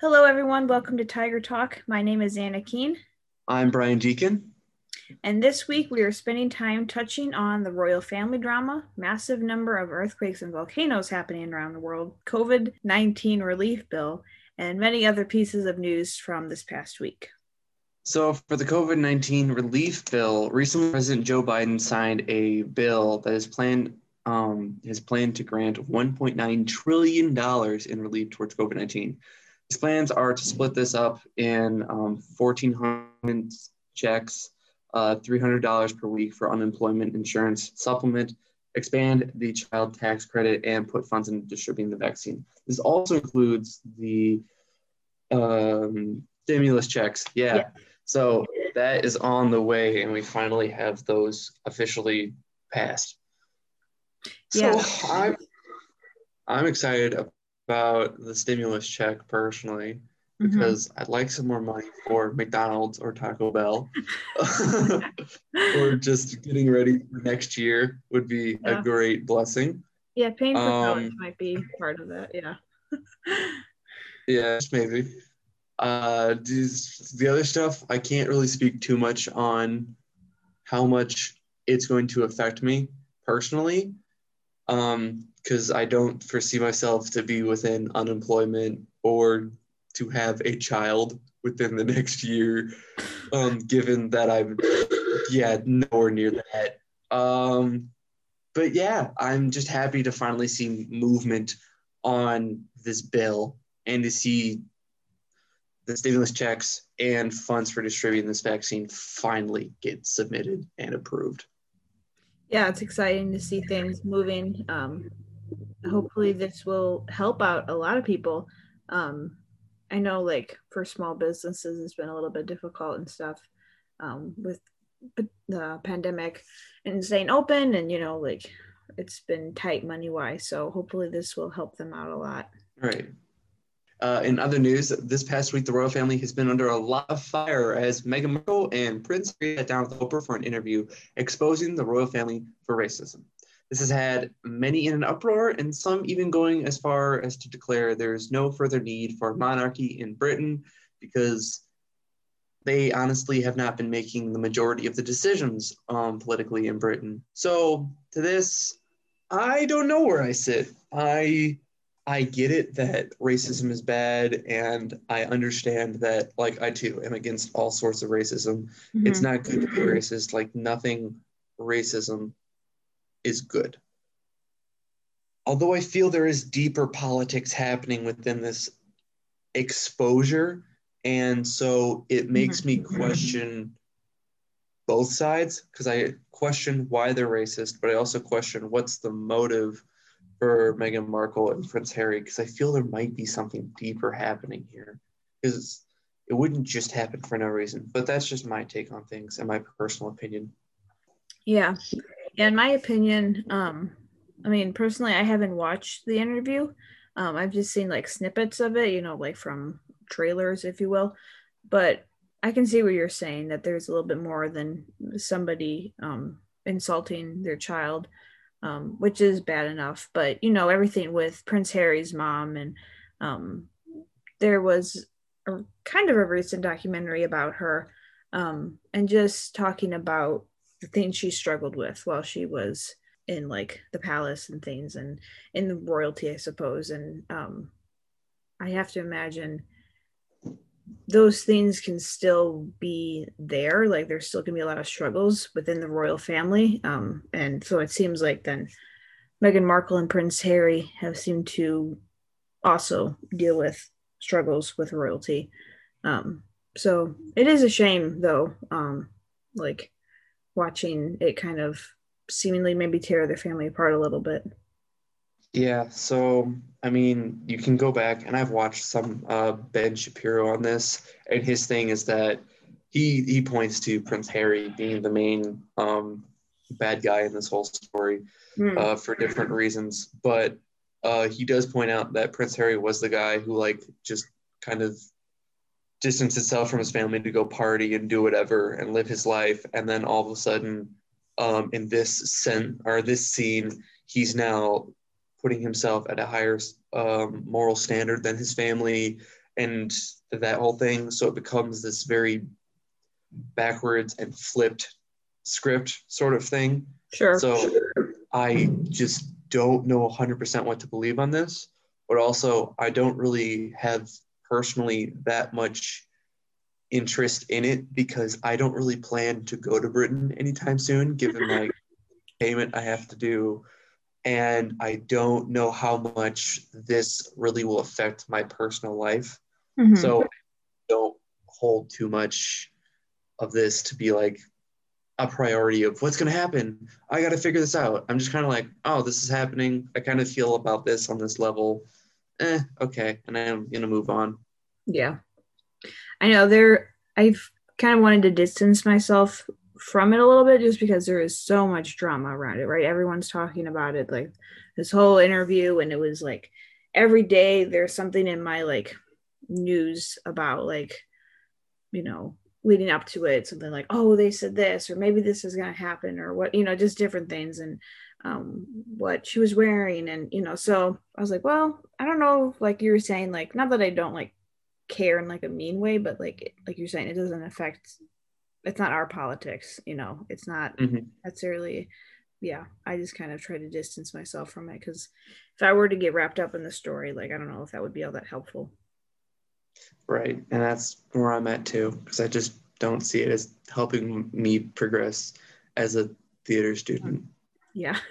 Hello, everyone. Welcome to Tiger Talk. My name is Anna Keen. I'm Brian Deacon. And this week we are spending time touching on the royal family drama, massive number of earthquakes and volcanoes happening around the world, COVID 19 relief bill, and many other pieces of news from this past week. So, for the COVID 19 relief bill, recently President Joe Biden signed a bill that is planned. Um, his plan to grant $1.9 trillion in relief towards COVID 19. His plans are to split this up in um, 1,400 checks uh, $300 per week for unemployment insurance supplement, expand the child tax credit, and put funds into distributing the vaccine. This also includes the um, stimulus checks. Yeah. yeah. So that is on the way, and we finally have those officially passed. So yeah. I'm, I'm excited about the stimulus check personally. Mm-hmm. because mm-hmm. I'd like some more money for McDonald's or Taco Bell. or just getting ready for next year would be yeah. a great blessing. Yeah, paying for um, college might be part of that. Yeah. yeah, maybe. Uh, the other stuff, I can't really speak too much on how much it's going to affect me personally, because I don't foresee myself to be within unemployment or to have a child within the next year, um, given that I'm, yeah, nowhere near that. Um, but yeah, I'm just happy to finally see movement on this bill and to see the stimulus checks and funds for distributing this vaccine finally get submitted and approved. Yeah, it's exciting to see things moving. Um, hopefully, this will help out a lot of people. Um, I know like for small businesses it's been a little bit difficult and stuff um, with the pandemic and staying open and you know like it's been tight money wise so hopefully this will help them out a lot right uh, in other news, this past week, the royal family has been under a lot of fire as Meghan Markle and Prince Harry sat down with Oprah for an interview exposing the royal family for racism. This has had many in an uproar, and some even going as far as to declare there's no further need for monarchy in Britain because they honestly have not been making the majority of the decisions um, politically in Britain. So, to this, I don't know where I sit. I I get it that racism is bad, and I understand that, like, I too am against all sorts of racism. Mm-hmm. It's not good to be racist. Like, nothing racism is good. Although I feel there is deeper politics happening within this exposure, and so it makes me mm-hmm. question both sides because I question why they're racist, but I also question what's the motive for Meghan Markle and Prince Harry because I feel there might be something deeper happening here because it wouldn't just happen for no reason. But that's just my take on things and my personal opinion. Yeah, in my opinion, um, I mean, personally, I haven't watched the interview. Um, I've just seen like snippets of it, you know, like from trailers, if you will. But I can see what you're saying that there's a little bit more than somebody um, insulting their child, um, which is bad enough. But you know, everything with Prince Harry's mom, and um, there was a kind of a recent documentary about her, um, and just talking about the things she struggled with while she was in like the palace and things and in the royalty i suppose. And um i have to imagine those things can still be there like there's still gonna be a lot of struggles within the royal family. Um and so it seems like then meghan markle and prince harry have seemed to also deal with struggles with royalty. Um so it is a shame though um like watching it kind of seemingly maybe tear their family apart a little bit. Yeah, so I mean, you can go back and I've watched some uh, Ben Shapiro on this, and his thing is that he he points to Prince Harry being the main um, bad guy in this whole story mm. uh, for different reasons, but uh, he does point out that Prince Harry was the guy who like just kind of distance himself from his family to go party and do whatever and live his life. And then all of a sudden, um, in this scene or this scene, he's now putting himself at a higher um, moral standard than his family and that whole thing. So it becomes this very backwards and flipped script sort of thing. Sure. So I just don't know 100% what to believe on this, but also I don't really have personally that much interest in it because I don't really plan to go to Britain anytime soon, given my payment I have to do. And I don't know how much this really will affect my personal life. Mm-hmm. So don't hold too much of this to be like a priority of what's going to happen. I got to figure this out. I'm just kind of like, oh, this is happening. I kind of feel about this on this level. Eh, okay. And I'm to move on. Yeah. I know there, I've kind of wanted to distance myself from it a little bit just because there is so much drama around it, right? Everyone's talking about it, like this whole interview, and it was like every day there's something in my like news about like, you know, leading up to it, something like, oh, they said this, or maybe this is going to happen, or what, you know, just different things and um, what she was wearing. And, you know, so I was like, well, I don't know, like you were saying, like, not that I don't like care in like a mean way, but like like you're saying, it doesn't affect. It's not our politics, you know. It's not mm-hmm. necessarily. Yeah, I just kind of try to distance myself from it because if I were to get wrapped up in the story, like I don't know if that would be all that helpful. Right, and that's where I'm at too, because I just don't see it as helping me progress as a theater student. Yeah.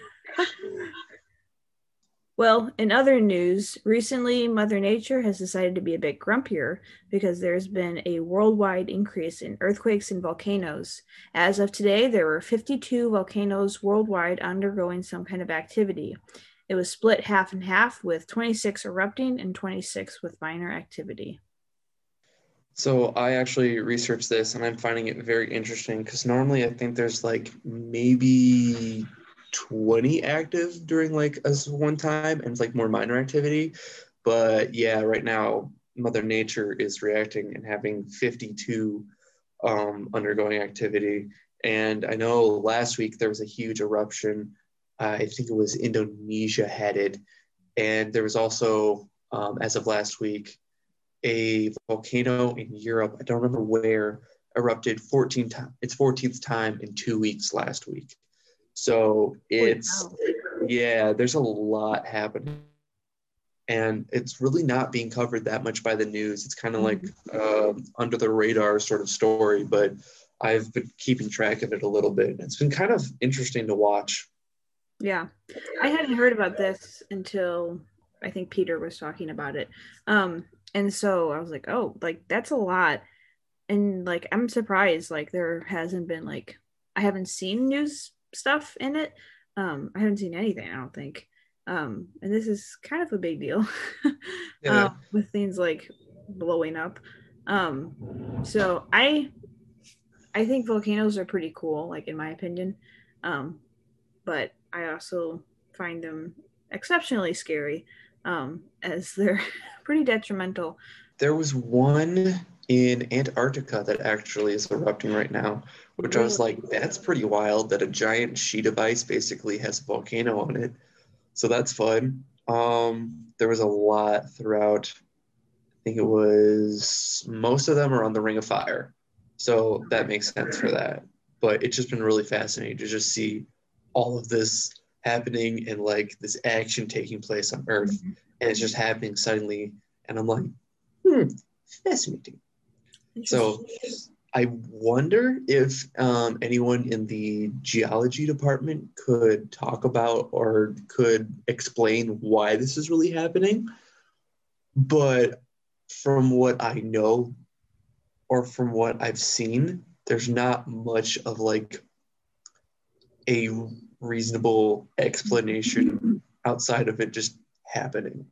Well, in other news, recently Mother Nature has decided to be a bit grumpier because there's been a worldwide increase in earthquakes and volcanoes. As of today, there were 52 volcanoes worldwide undergoing some kind of activity. It was split half and half, with 26 erupting and 26 with minor activity. So I actually researched this and I'm finding it very interesting because normally I think there's like maybe 20 active during like a one time and it's like more minor activity. But yeah, right now Mother Nature is reacting and having 52 um, undergoing activity. And I know last week there was a huge eruption. Uh, I think it was Indonesia headed. And there was also, um, as of last week, a volcano in Europe. I don't remember where erupted 14 times. Its 14th time in two weeks last week. So it's, yeah, there's a lot happening. And it's really not being covered that much by the news. It's kind of like uh, under the radar sort of story, but I've been keeping track of it a little bit. It's been kind of interesting to watch. Yeah. I hadn't heard about this until I think Peter was talking about it. Um, and so I was like, oh, like that's a lot. And like, I'm surprised, like, there hasn't been like, I haven't seen news stuff in it. Um, I haven't seen anything, I don't think. Um, and this is kind of a big deal yeah. um, with things like blowing up. Um, so I, I think volcanoes are pretty cool, like in my opinion. Um, but I also find them exceptionally scary, um, as they're pretty detrimental. There was one in Antarctica that actually is erupting right now, which I was like, that's pretty wild that a giant sheet of ice basically has a volcano on it. So that's fun. Um, there was a lot throughout. I think it was most of them are on the Ring of Fire. So that makes sense for that. But it's just been really fascinating to just see all of this happening and like this action taking place on Earth. Mm-hmm. And it's just happening suddenly. And I'm like, hmm, fascinating. So I wonder if um, anyone in the geology department could talk about or could explain why this is really happening. But from what I know or from what I've seen, there's not much of like a reasonable explanation outside of it just happening.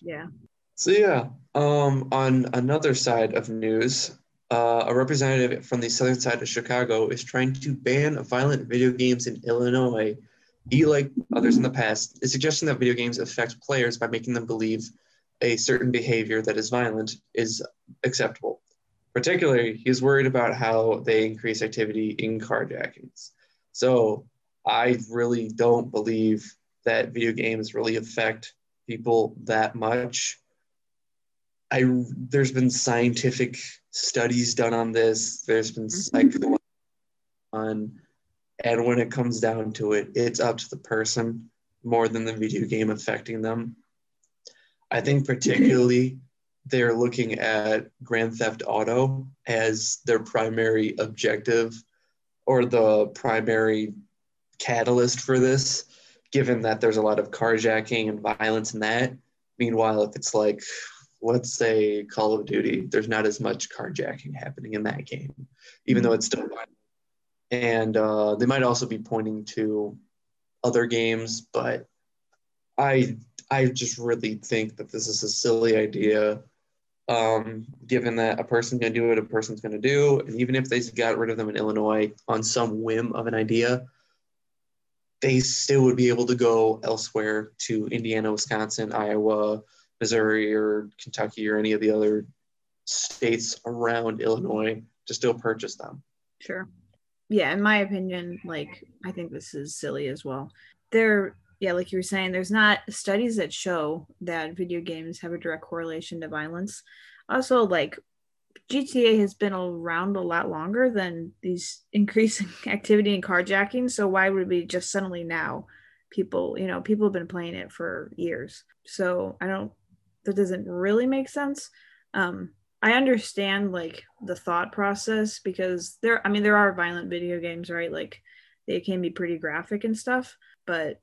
Yeah. So yeah, um, on another side of news, uh, a representative from the southern side of Chicago is trying to ban violent video games in Illinois. He, like others in the past, is suggesting that video games affect players by making them believe a certain behavior that is violent is acceptable. Particularly, he's worried about how they increase activity in carjackings. So, I really don't believe that video games really affect people that much I there's been scientific studies done on this. There's been mm-hmm. psychological on, and when it comes down to it, it's up to the person more than the video game affecting them. I think particularly they're looking at Grand Theft Auto as their primary objective or the primary catalyst for this, given that there's a lot of carjacking and violence in that. Meanwhile, if it's like, let's say Call of Duty, there's not as much carjacking happening in that game, even though it's still violent. And uh, they might also be pointing to other games, but I I just really think that this is a silly idea. Um, given that a person's going to do what a person's going to do, and even if they got rid of them in Illinois on some whim of an idea, they still would be able to go elsewhere to Indiana, Wisconsin, Iowa, Missouri, or Kentucky, or any of the other states around Illinois to still purchase them. Sure. Yeah, in my opinion, like I think this is silly as well. There, yeah, like you were saying, there's not studies that show that video games have a direct correlation to violence. Also, like GTA has been around a lot longer than these increasing activity in carjacking. So why would we just suddenly now people, you know, people have been playing it for years. So I don't that doesn't really make sense. Um I understand like the thought process because there I mean there are violent video games, right? Like they can be pretty graphic and stuff, but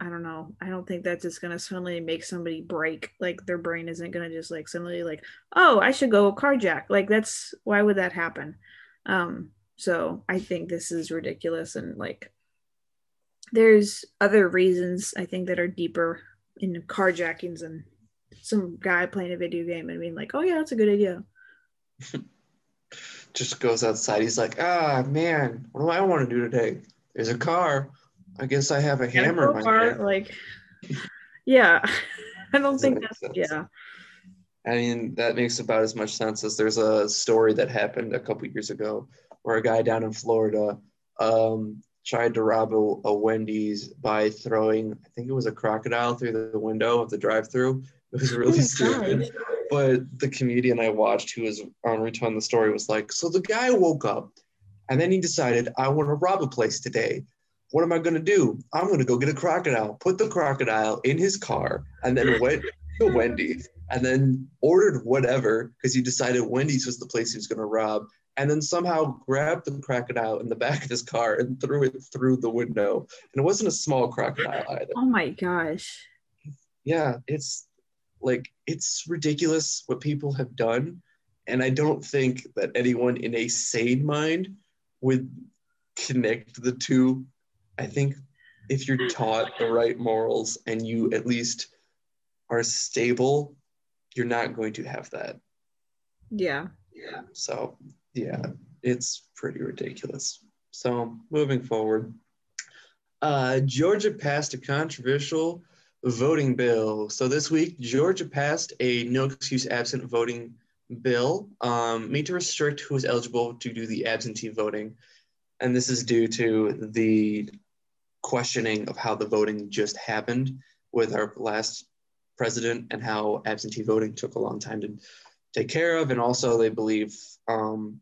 I don't know. I don't think that's just gonna suddenly make somebody break. Like their brain isn't gonna just like suddenly like, oh, I should go carjack. Like that's why would that happen? Um, so I think this is ridiculous and like there's other reasons I think that are deeper in carjackings and some guy playing a video game and being like, oh yeah, that's a good idea. just goes outside. He's like, ah man, what do I want to do today? There's a car. I guess I have a hammer. So far, like, yeah, I don't think that's sense. yeah. I mean, that makes about as much sense as there's a story that happened a couple years ago where a guy down in Florida um, tried to rob a, a, Wendy's by throwing, I think it was a crocodile through the window of the drive-through. It was really oh stupid. God. But the comedian I watched who was on retelling the story was like, so the guy woke up and then he decided, I want to rob a place today what am I going to do? I'm going to go get a crocodile, put the crocodile in his car, and then went to Wendy's and then ordered whatever because he decided Wendy's was the place he was going to rob. And then somehow grabbed the crocodile in the back of his car and threw it through the window. And it wasn't a small crocodile either. Oh my gosh. Yeah, it's like, it's ridiculous what people have done. And I don't think that anyone in a sane mind would connect the two I think if you're taught the right morals and you at least are stable, you're not going to have that. Yeah. Yeah. So, yeah, it's pretty ridiculous. So, moving forward, uh, Georgia passed a controversial voting bill. So, this week, Georgia passed a no excuse absent voting bill um, made to restrict who is eligible to do the absentee voting. And this is due to the questioning of how the voting just happened with our last president and how absentee voting took a long time to take care of. And also, they believe um,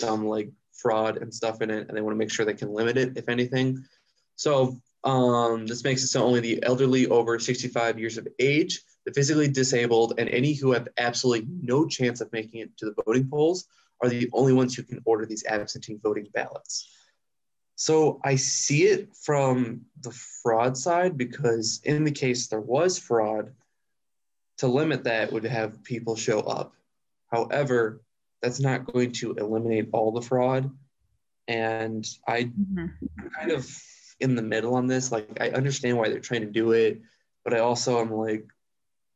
some like fraud and stuff in it, and they want to make sure they can limit it, if anything. So, um, this makes it so only the elderly over 65 years of age, the physically disabled, and any who have absolutely no chance of making it to the voting polls are the only ones who can order these absentee voting ballots. So I see it from the fraud side because in the case there was fraud, to limit that would have people show up. However, that's not going to eliminate all the fraud. And I mm-hmm. kind of in the middle on this. Like I understand why they're trying to do it, but I also am like,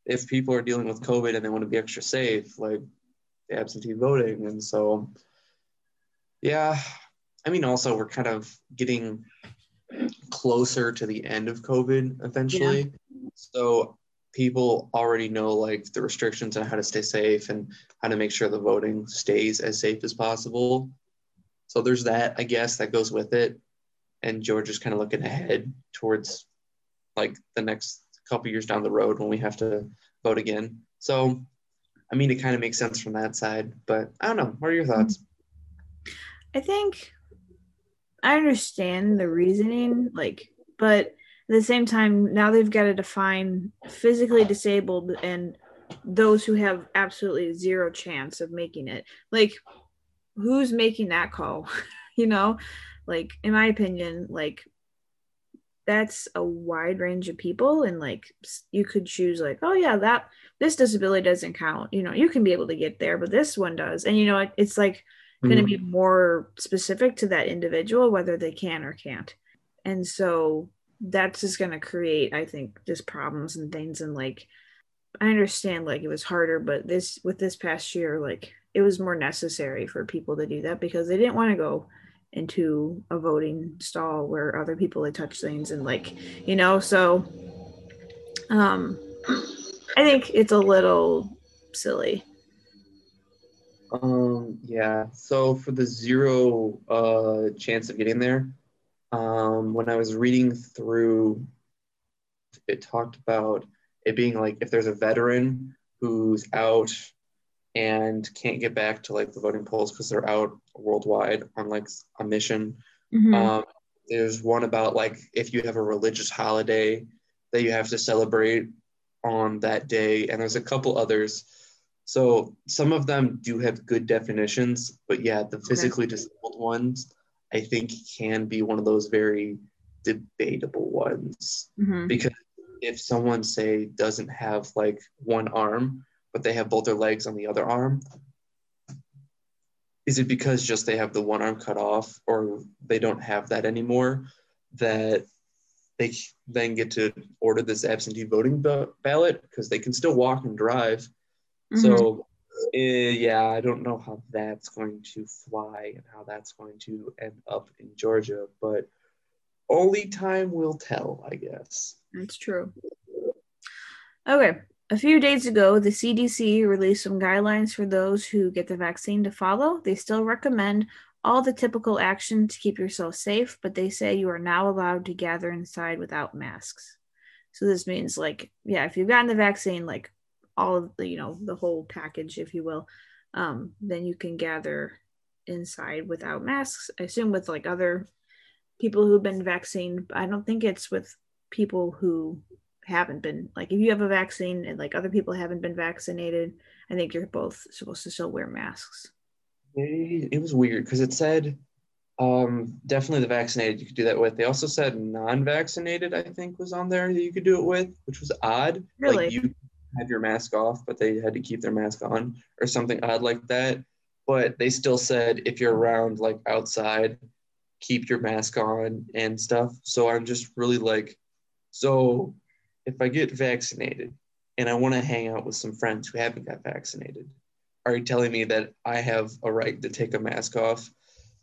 if people are dealing with COVID and they want to be extra safe, like absentee voting. And so yeah, I mean, also we're kind of getting closer to the end of COVID eventually. Yeah. So people already know like the restrictions on how to stay safe and how to make sure the voting stays as safe as possible. So there's that, I guess, that goes with it. And Georgia's kind of looking ahead towards like the next couple years down the road when we have to vote again. So I mean, it kind of makes sense from that side, but I don't know. What are your thoughts? I think I understand the reasoning, like, but at the same time, now they've got to define physically disabled and those who have absolutely zero chance of making it. Like, who's making that call? you know, like, in my opinion, like, that's a wide range of people and like you could choose like oh yeah that this disability doesn't count you know you can be able to get there but this one does and you know it, it's like going to be mm-hmm. more specific to that individual whether they can or can't. And so that's just going to create i think just problems and things. And like i understand like it was harder but this with this past year like it was more necessary for people to do that because they didn't want to go into a voting stall where other people had touched things and like you know so um i think it's a little silly um yeah so for the zero uh chance of getting there um when i was reading through it talked about it being like if there's a veteran who's out and can't get back to like the voting polls because they're out worldwide on like a mission. Mm-hmm. Um, there's one about like if you have a religious holiday that you have to celebrate on that day, and there's a couple others. So some of them do have good definitions, but yeah, the physically okay. disabled ones I think can be one of those very debatable ones mm-hmm. because if someone say doesn't have like one arm but they have both their legs on the other arm is it because just they have the one arm cut off or they don't have that anymore that they then get to order this absentee voting ballot because they can still walk and drive mm-hmm. so uh, yeah i don't know how that's going to fly and how that's going to end up in georgia but only time will tell i guess that's true okay a few days ago, the CDC released some guidelines for those who get the vaccine to follow. They still recommend all the typical action to keep yourself safe, but they say you are now allowed to gather inside without masks. So this means like, yeah, if you've gotten the vaccine, like all of the, you know, the whole package, if you will, um, then you can gather inside without masks. I assume with like other people who've been vaccinated. I don't think it's with people who haven't been like if you have a vaccine and like other people haven't been vaccinated i think you're both supposed to still wear masks it, was weird because it said um definitely the vaccinated you could do that with they also said non-vaccinated i think was on there that you could do it with which was odd really? like you had your mask off but they had to keep their mask on or something odd like that but they still said if you're around like outside keep your mask on and stuff so i'm just really like so if I get vaccinated and I want to hang out with some friends who haven't got vaccinated, are you telling me that I have a right to take a mask off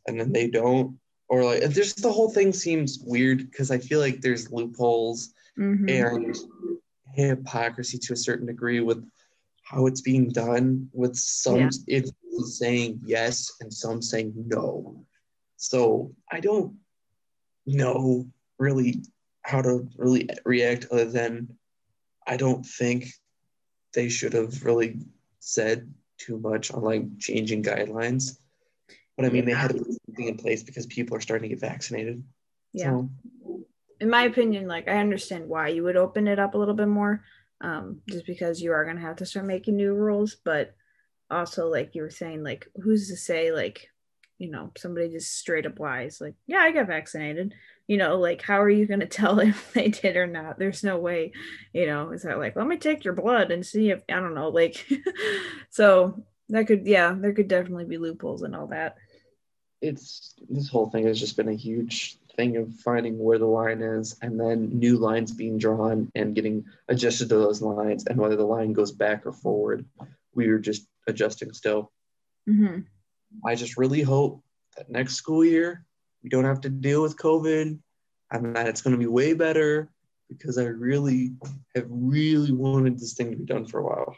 and then they don't? Or like, just the whole thing seems weird because I feel like there's loopholes mm-hmm. and hypocrisy to a certain degree with how it's being done, with some yeah. it's saying yes and some saying no. So I don't know really how to really react other than I don't think they should have really said too much on like changing guidelines. But I mean, they had to put something in place because people are starting to get vaccinated. Yeah. So. In my opinion, like I understand why you would open it up a little bit more, um, just because you are gonna have to start making new rules. But also, like you were saying, like who's to say, like you know, somebody just straight up lies, like, yeah, I got vaccinated you know, like how are you to tell if they did or not? There's no way, you know, is that like, let me take your blood and see if, I don't know, like, so that could, yeah, there could definitely be loopholes and all that. It's this whole thing has just been a huge thing of finding where the line is and then new lines being drawn and getting adjusted to those lines and whether the line goes back or forward. We are just adjusting still. Mm-hmm. I just really hope that next school year we don't have to deal with COVID and that it's going to be way better because I really have really wanted this thing to be done for a while.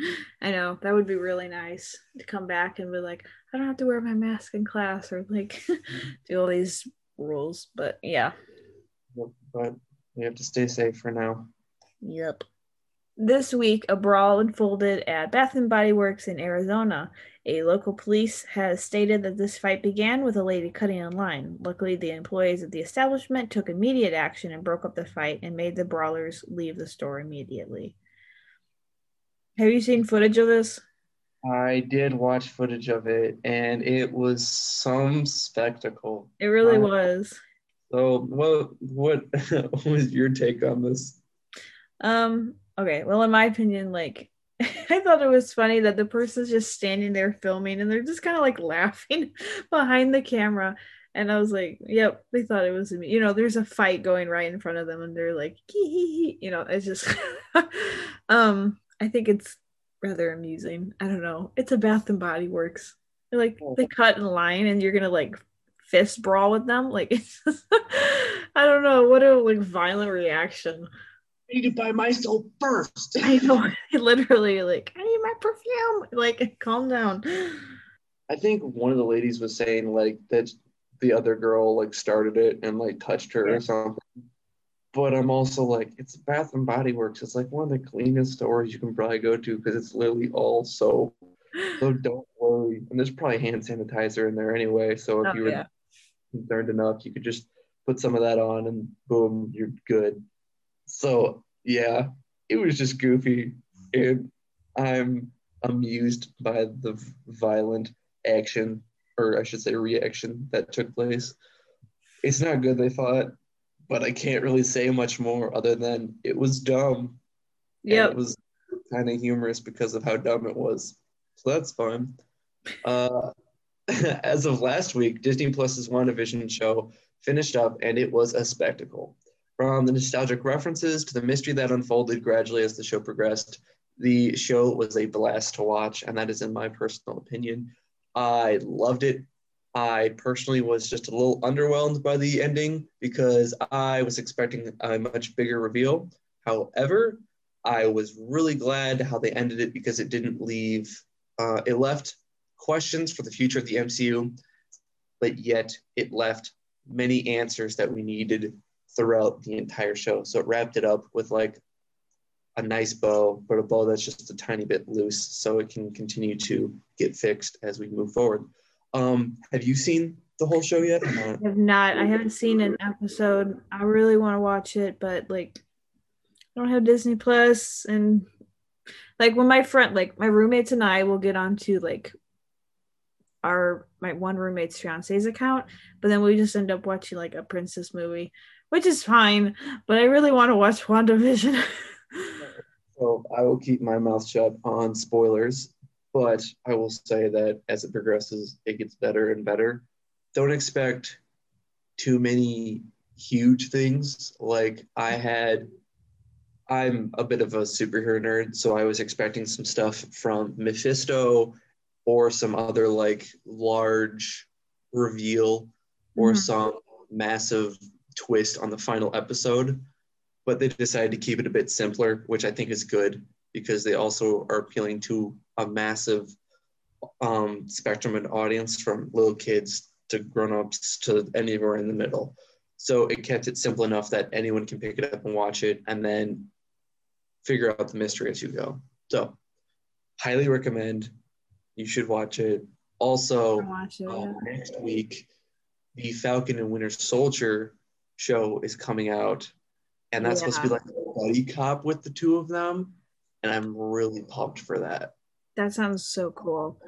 I know that would be really nice to come back and be like, I don't have to wear my mask in class or like do all these rules. But yeah. But we have to stay safe for now. Yep. This week, a brawl unfolded at Bath and Body Works in Arizona. A local police has stated that this fight began with a lady cutting in line. Luckily, the employees of the establishment took immediate action and broke up the fight and made the brawlers leave the store immediately. Have you seen footage of this? I did watch footage of it, and it was some spectacle. It really was. So, what what was your take on this? Um. Okay. Well, in my opinion, like I thought it was funny that the person's just standing there filming, and they're just kind of like laughing behind the camera. And I was like, "Yep." They thought it was me. You know, there's a fight going right in front of them, and they're like. You know, it's just. um. I think it's rather amusing. I don't know. It's a Bath and Body Works. They're like oh. they cut in line and you're gonna like fist brawl with them. Like it's just, I don't know what a like violent reaction. I need to buy my soap first. I know. Literally, like I need my perfume. Like calm down. I think one of the ladies was saying like that the other girl like started it and like touched her yeah. or something but I'm also like, it's Bath and Body Works. It's like one of the cleanest stores you can probably go to because it's literally all soap. So don't worry. And there's probably hand sanitizer in there anyway. So if oh, you were yeah. concerned enough, you could just put some of that on and boom, you're good. So yeah, it was just goofy. And I'm amused by the violent action, or I should say reaction that took place. It's not good, they thought but I can't really say much more other than it was dumb. Yeah, it was kind of humorous because of how dumb it was. So that's fine. Uh, as of last week, Disney Plus's WandaVision show finished up, and it was a spectacle. From the nostalgic references to the mystery that unfolded gradually as the show progressed, the show was a blast to watch, and that is in my personal opinion. I loved it. I personally was just a little underwhelmed by the ending because I was expecting a much bigger reveal. However, I was really glad how they ended it because it didn't leave, uh, it left questions for the future of the MCU, but yet it left many answers that we needed throughout the entire show. So it wrapped it up with like a nice bow, but a bow that's just a tiny bit loose so it can continue to get fixed as we move forward. Um, have you seen the whole show yet? I have not. I haven't seen an episode. I really want to watch it, but like, I don't have Disney Plus, and like when my friend, like my roommates and I, will get onto like our my one roommate's fiance's account, but then we just end up watching like a princess movie, which is fine. But I really want to watch WandaVision. so I will keep my mouth shut on spoilers but I will say that as it progresses, it gets better and better. Don't expect too many huge things. Like I had, I'm a bit of a superhero nerd, so I was expecting some stuff from Mephisto or some other like large reveal or mm-hmm. some massive twist on the final episode. But they decided to keep it a bit simpler, which I think is good because they also are appealing to a massive um, spectrum and audience from little kids to grown-ups to anywhere in the middle. So it kept it simple enough that anyone can pick it up and watch it and then figure out the mystery as you go. So highly recommend. You should watch it. Also, watch it. Uh, next week, the Falcon and Winter Soldier show is coming out, and that's yeah. supposed to be like a buddy cop with the two of them and I'm really pumped for that. That sounds so cool.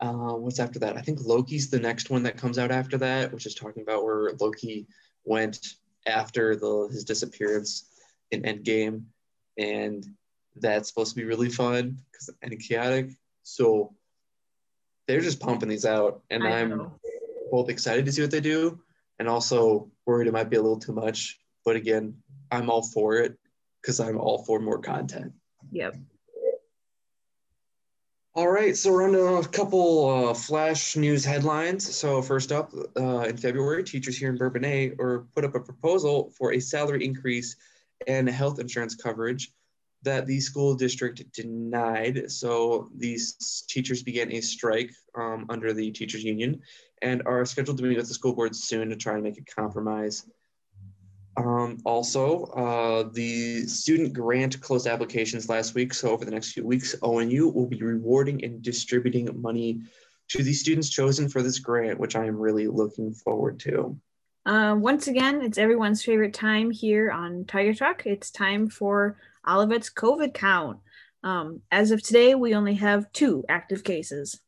Uh, what's after that? I think Loki's the next one that comes out after that, which is talking about where Loki went after the his disappearance in Endgame, and that's supposed to be really fun because and chaotic. So they're just pumping these out, and I I'm know. both excited to see what they do, and also worried it might be a little too much. But again, I'm all for it because I'm all for more content. Yep. All right, so we're on to a couple uh, flash news headlines. So first up, uh, in February, teachers here in Bourbonnais or put up a proposal for a salary increase and health insurance coverage that the school district denied. So these teachers began a strike um, under the teachers union and are scheduled to meet with the school board soon to try and make a compromise. Um, also, uh, the student grant closed applications last week. So over the next few weeks, ONU will be rewarding and distributing money to the students chosen for this grant, which I am really looking forward to. Uh, once again, it's everyone's favorite time here on Tiger Talk. It's time for Olivet's COVID count. Um, as of today, we only have two active cases.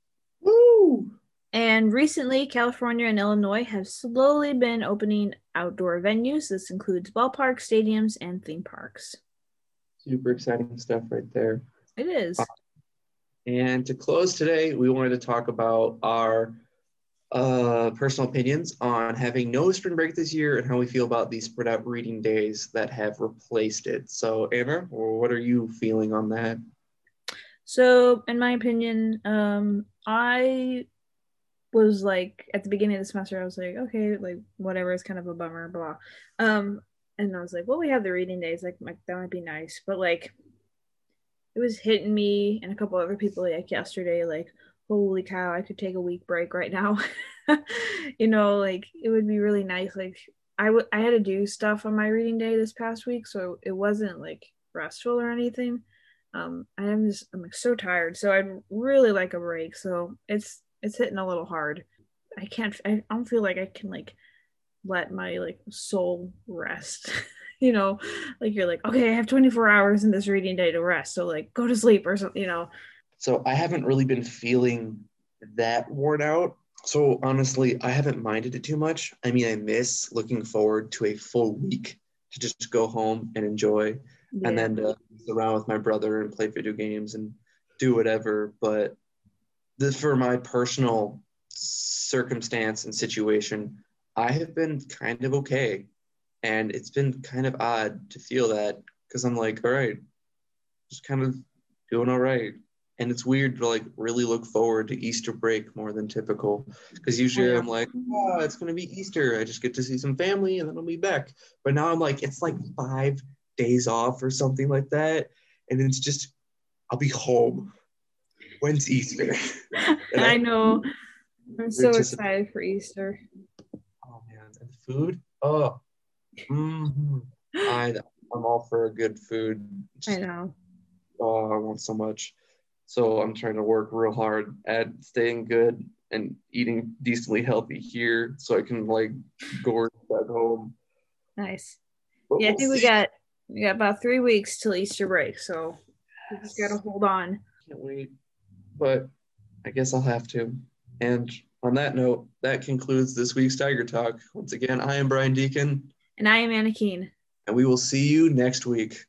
And recently, California and Illinois have slowly been opening outdoor venues. This includes ballparks, stadiums, and theme parks. Super exciting stuff right there. It is. And to close today, we wanted to talk about our uh, personal opinions on having no spring break this year and how we feel about these spread out reading days that have replaced it. So, Anna, what are you feeling on that? So, in my opinion, um, I was like at the beginning of the semester, I was like, okay, like whatever is kind of a bummer, blah. Um, and I was like, well, we have the reading days, like, like that might be nice, but like it was hitting me and a couple other people like yesterday, like, holy cow, I could take a week break right now. you know, like it would be really nice. Like I I had to do stuff on my reading day this past week, so it wasn't like restful or anything. Um, I'm just, I'm like so tired, so I'd really like a break. So it's, it's hitting a little hard. I can't, I don't feel like I can like let my like soul rest. you know, like you're like, okay, I have 24 hours in this reading day to rest. So like go to sleep or something, you know. So I haven't really been feeling that worn out. So honestly, I haven't minded it too much. I mean, I miss looking forward to a full week to just go home and enjoy yeah. and then uh, to around with my brother and play video games and do whatever. But this for my personal circumstance and situation, I have been kind of okay. And it's been kind of odd to feel that because I'm like, all right, just kind of doing all right and it's weird to like really look forward to Easter break more than typical because usually. I'm like, oh, it's gonna be Easter. I just get to see some family and then I'll be back. But now I'm like, it's like five days off or something like that, and it's just I'll be home. When's Easter? I, know. I'm so excited for Easter. Oh man, and food. Oh, mm-hmm. I I'm all for a good food. Just, I know. Oh, I want so much. So I'm trying to work real hard at staying good and eating decently healthy here so I can like gorge back home. Nice. But yeah, we'll I think see. we got we got about three weeks till Easter break, so we just gotta hold on. Can't wait. But I guess I'll have to. And on that note, that concludes this week's Tiger Talk. Once again, I am Brian Deacon. And I am Anna Keen. And we will see you next week.